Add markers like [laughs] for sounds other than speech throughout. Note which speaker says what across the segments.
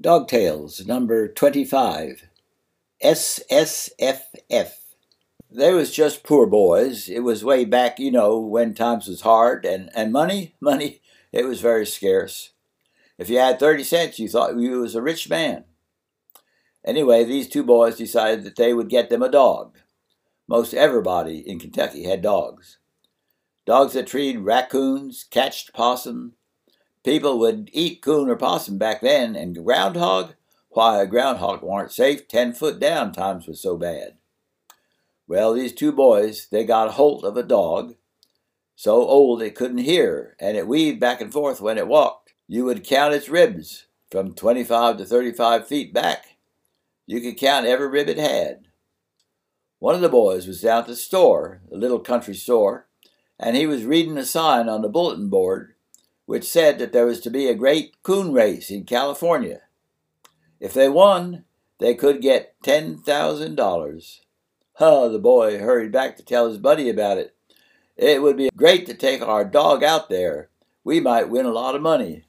Speaker 1: Dog Tales, number 25. SSFF. They was just poor boys. It was way back, you know, when times was hard, and, and money, [laughs] money, it was very scarce. If you had 30 cents, you thought you was a rich man. Anyway, these two boys decided that they would get them a dog. Most everybody in Kentucky had dogs. Dogs that treed raccoons, catched possum. People would eat coon or possum back then, and groundhog, why, a groundhog weren't safe ten foot down, times was so bad. Well, these two boys, they got a hold of a dog, so old it couldn't hear, and it weaved back and forth when it walked. You would count its ribs from 25 to 35 feet back. You could count every rib it had. One of the boys was down at the store, a little country store, and he was reading a sign on the bulletin board which said that there was to be a great coon race in California. If they won, they could get $10,000. Oh, the boy hurried back to tell his buddy about it. It would be great to take our dog out there. We might win a lot of money.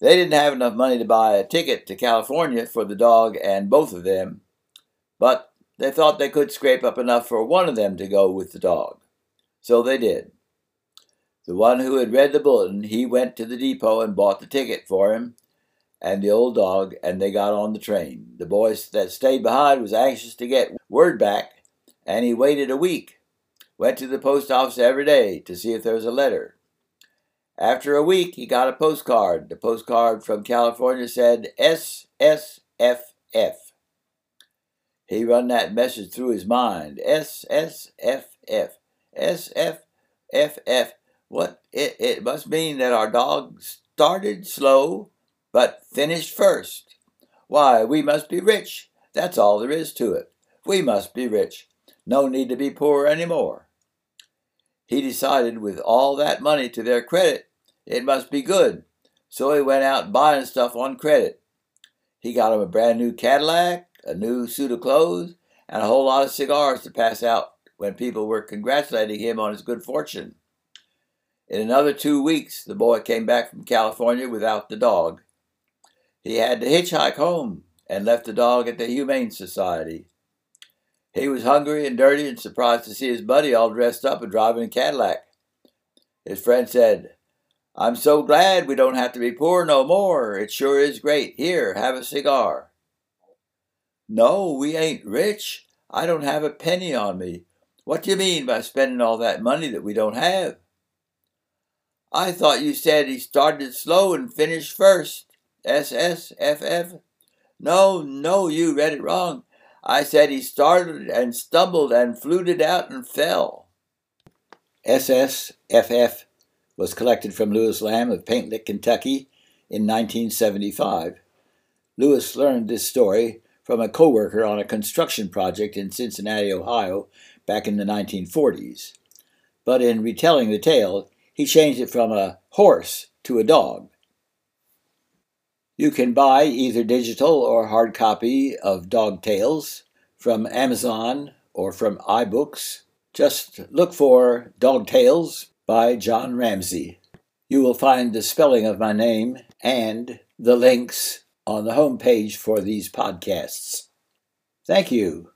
Speaker 1: They didn't have enough money to buy a ticket to California for the dog and both of them, but they thought they could scrape up enough for one of them to go with the dog. So they did. The one who had read the bulletin, he went to the depot and bought the ticket for him and the old dog, and they got on the train. The boy that stayed behind was anxious to get word back, and he waited a week. Went to the post office every day to see if there was a letter. After a week, he got a postcard. The postcard from California said SSFF. He run that message through his mind. SSFF. SFFF. What? It, it must mean that our dog started slow but finished first. Why, we must be rich. That's all there is to it. We must be rich. No need to be poor any more. He decided with all that money to their credit, it must be good. So he went out buying stuff on credit. He got him a brand new Cadillac, a new suit of clothes, and a whole lot of cigars to pass out when people were congratulating him on his good fortune. In another two weeks, the boy came back from California without the dog. He had to hitchhike home and left the dog at the Humane Society. He was hungry and dirty and surprised to see his buddy all dressed up and driving a Cadillac. His friend said, I'm so glad we don't have to be poor no more. It sure is great. Here, have a cigar. No, we ain't rich. I don't have a penny on me. What do you mean by spending all that money that we don't have? I thought you said he started slow and finished first. SSFF? No, no, you read it wrong. I said he started and stumbled and fluted out and fell. SSFF was collected from Lewis Lamb of Paint Lick, Kentucky in 1975. Lewis learned this story from a coworker on a construction project in Cincinnati, Ohio, back in the 1940s. But in retelling the tale, he changed it from a horse to a dog. You can buy either digital or hard copy of Dog Tales from Amazon or from iBooks. Just look for Dog Tales by John Ramsey. You will find the spelling of my name and the links on the home page for these podcasts. Thank you.